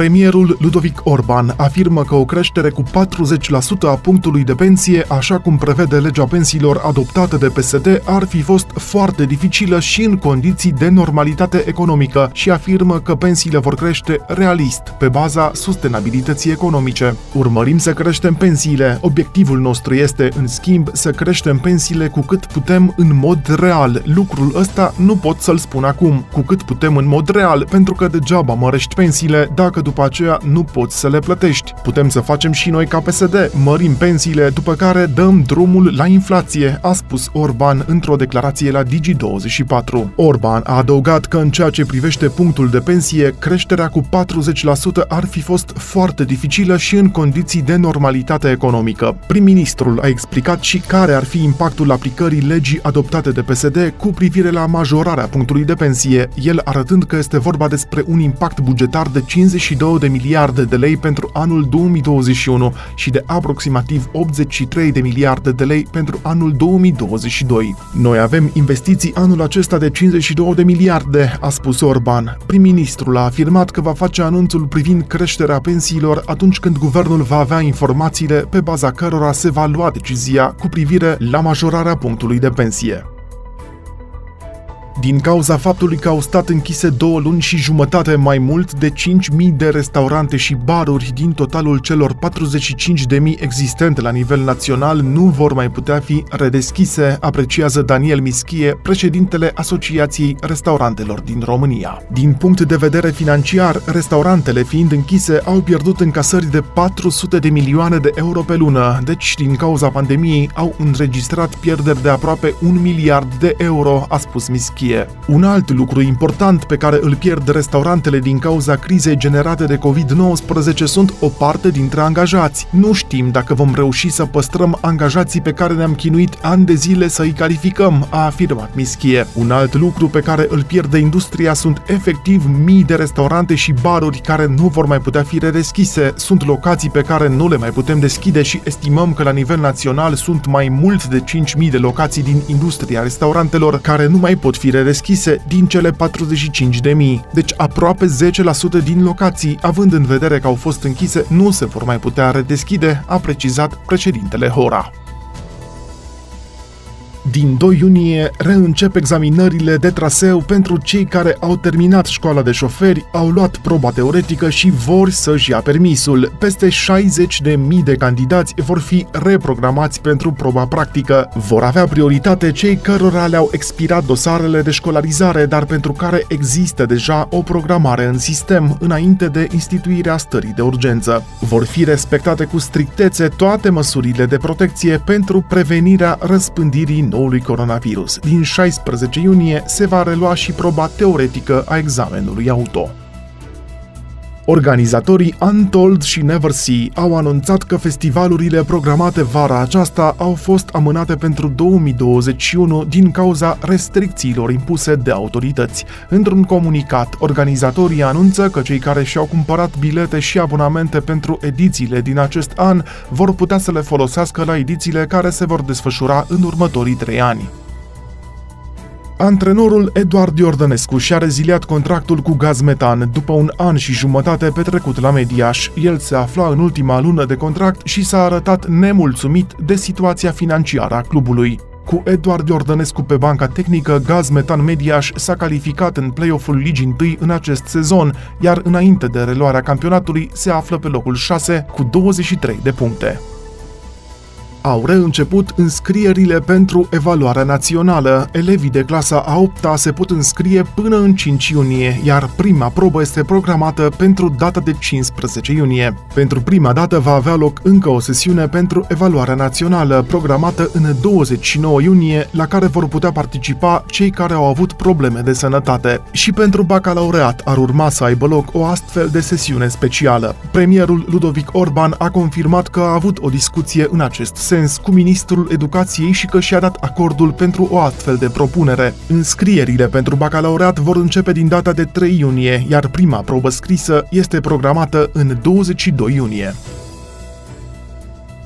Premierul Ludovic Orban afirmă că o creștere cu 40% a punctului de pensie, așa cum prevede legea pensiilor adoptată de PSD, ar fi fost foarte dificilă și în condiții de normalitate economică și afirmă că pensiile vor crește realist, pe baza sustenabilității economice. Urmărim să creștem pensiile. Obiectivul nostru este, în schimb, să creștem pensiile cu cât putem în mod real. Lucrul ăsta nu pot să-l spun acum, cu cât putem în mod real, pentru că degeaba mărești pensiile dacă după aceea nu poți să le plătești. Putem să facem și noi ca PSD, mărim pensiile, după care dăm drumul la inflație, a spus Orban într-o declarație la Digi24. Orban a adăugat că în ceea ce privește punctul de pensie, creșterea cu 40% ar fi fost foarte dificilă și în condiții de normalitate economică. Prim-ministrul a explicat și care ar fi impactul aplicării legii adoptate de PSD cu privire la majorarea punctului de pensie, el arătând că este vorba despre un impact bugetar de 52 22 de miliarde de lei pentru anul 2021 și de aproximativ 83 de miliarde de lei pentru anul 2022. Noi avem investiții anul acesta de 52 de miliarde, a spus Orban. Prim-ministrul a afirmat că va face anunțul privind creșterea pensiilor atunci când guvernul va avea informațiile pe baza cărora se va lua decizia cu privire la majorarea punctului de pensie din cauza faptului că au stat închise două luni și jumătate mai mult de 5.000 de restaurante și baruri din totalul celor 45.000 existente la nivel național nu vor mai putea fi redeschise, apreciază Daniel Mischie, președintele Asociației Restaurantelor din România. Din punct de vedere financiar, restaurantele fiind închise au pierdut încasări de 400 de milioane de euro pe lună, deci din cauza pandemiei au înregistrat pierderi de aproape un miliard de euro, a spus Mischie fie. Un alt lucru important pe care îl pierd restaurantele din cauza crizei generate de COVID-19 sunt o parte dintre angajați. Nu știm dacă vom reuși să păstrăm angajații pe care ne-am chinuit ani de zile să îi calificăm, a afirmat Mischie. Un alt lucru pe care îl pierde industria sunt efectiv mii de restaurante și baruri care nu vor mai putea fi redeschise. Sunt locații pe care nu le mai putem deschide și estimăm că la nivel național sunt mai mult de 5.000 de locații din industria restaurantelor care nu mai pot fi redeschise din cele 45.000, deci aproape 10% din locații, având în vedere că au fost închise, nu se vor mai putea redeschide, a precizat președintele Hora. Din 2 iunie reîncep examinările de traseu pentru cei care au terminat școala de șoferi, au luat proba teoretică și vor să-și ia permisul. Peste 60 de mii de candidați vor fi reprogramați pentru proba practică. Vor avea prioritate cei cărora le-au expirat dosarele de școlarizare, dar pentru care există deja o programare în sistem înainte de instituirea stării de urgență. Vor fi respectate cu strictețe toate măsurile de protecție pentru prevenirea răspândirii noului coronavirus. Din 16 iunie se va relua și proba teoretică a examenului auto. Organizatorii Untold și Never See au anunțat că festivalurile programate vara aceasta au fost amânate pentru 2021 din cauza restricțiilor impuse de autorități. Într-un comunicat, organizatorii anunță că cei care și-au cumpărat bilete și abonamente pentru edițiile din acest an vor putea să le folosească la edițiile care se vor desfășura în următorii trei ani. Antrenorul Eduard Iordănescu și-a reziliat contractul cu Gazmetan după un an și jumătate petrecut la Mediaș. El se afla în ultima lună de contract și s-a arătat nemulțumit de situația financiară a clubului. Cu Eduard Iordănescu pe banca tehnică, Gazmetan Mediaș s-a calificat în play-off-ul Ligii 1 în acest sezon, iar înainte de reluarea campionatului se află pe locul 6 cu 23 de puncte au reînceput înscrierile pentru evaluarea națională. Elevii de clasa a 8 se pot înscrie până în 5 iunie, iar prima probă este programată pentru data de 15 iunie. Pentru prima dată va avea loc încă o sesiune pentru evaluarea națională, programată în 29 iunie, la care vor putea participa cei care au avut probleme de sănătate. Și pentru bacalaureat ar urma să aibă loc o astfel de sesiune specială. Premierul Ludovic Orban a confirmat că a avut o discuție în acest sens cu ministrul educației și că și-a dat acordul pentru o astfel de propunere. Înscrierile pentru bacalaureat vor începe din data de 3 iunie, iar prima probă scrisă este programată în 22 iunie.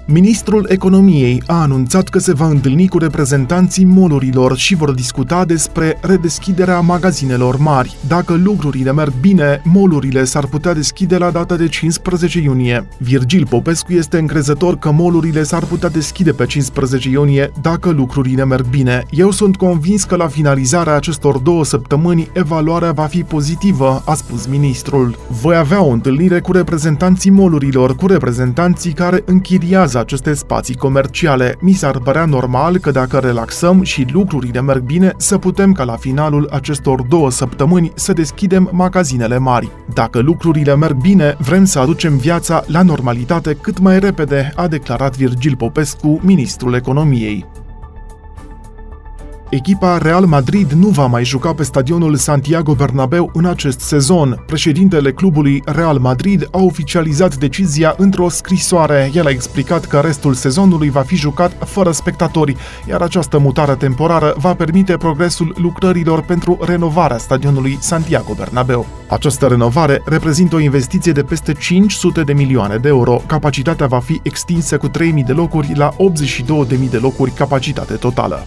Ministrul Economiei a anunțat că se va întâlni cu reprezentanții molurilor și vor discuta despre redeschiderea magazinelor mari. Dacă lucrurile merg bine, molurile s-ar putea deschide la data de 15 iunie. Virgil Popescu este încrezător că molurile s-ar putea deschide pe 15 iunie dacă lucrurile merg bine. Eu sunt convins că la finalizarea acestor două săptămâni evaluarea va fi pozitivă, a spus ministrul. Voi avea o întâlnire cu reprezentanții molurilor, cu reprezentanții care închiriază funcționează aceste spații comerciale. Mi s-ar părea normal că dacă relaxăm și lucrurile merg bine, să putem ca la finalul acestor două săptămâni să deschidem magazinele mari. Dacă lucrurile merg bine, vrem să aducem viața la normalitate cât mai repede, a declarat Virgil Popescu, ministrul economiei. Echipa Real Madrid nu va mai juca pe stadionul Santiago Bernabeu în acest sezon. Președintele clubului Real Madrid a oficializat decizia într-o scrisoare. El a explicat că restul sezonului va fi jucat fără spectatori, iar această mutare temporară va permite progresul lucrărilor pentru renovarea stadionului Santiago Bernabeu. Această renovare reprezintă o investiție de peste 500 de milioane de euro. Capacitatea va fi extinsă cu 3.000 de locuri la 82.000 de locuri capacitate totală.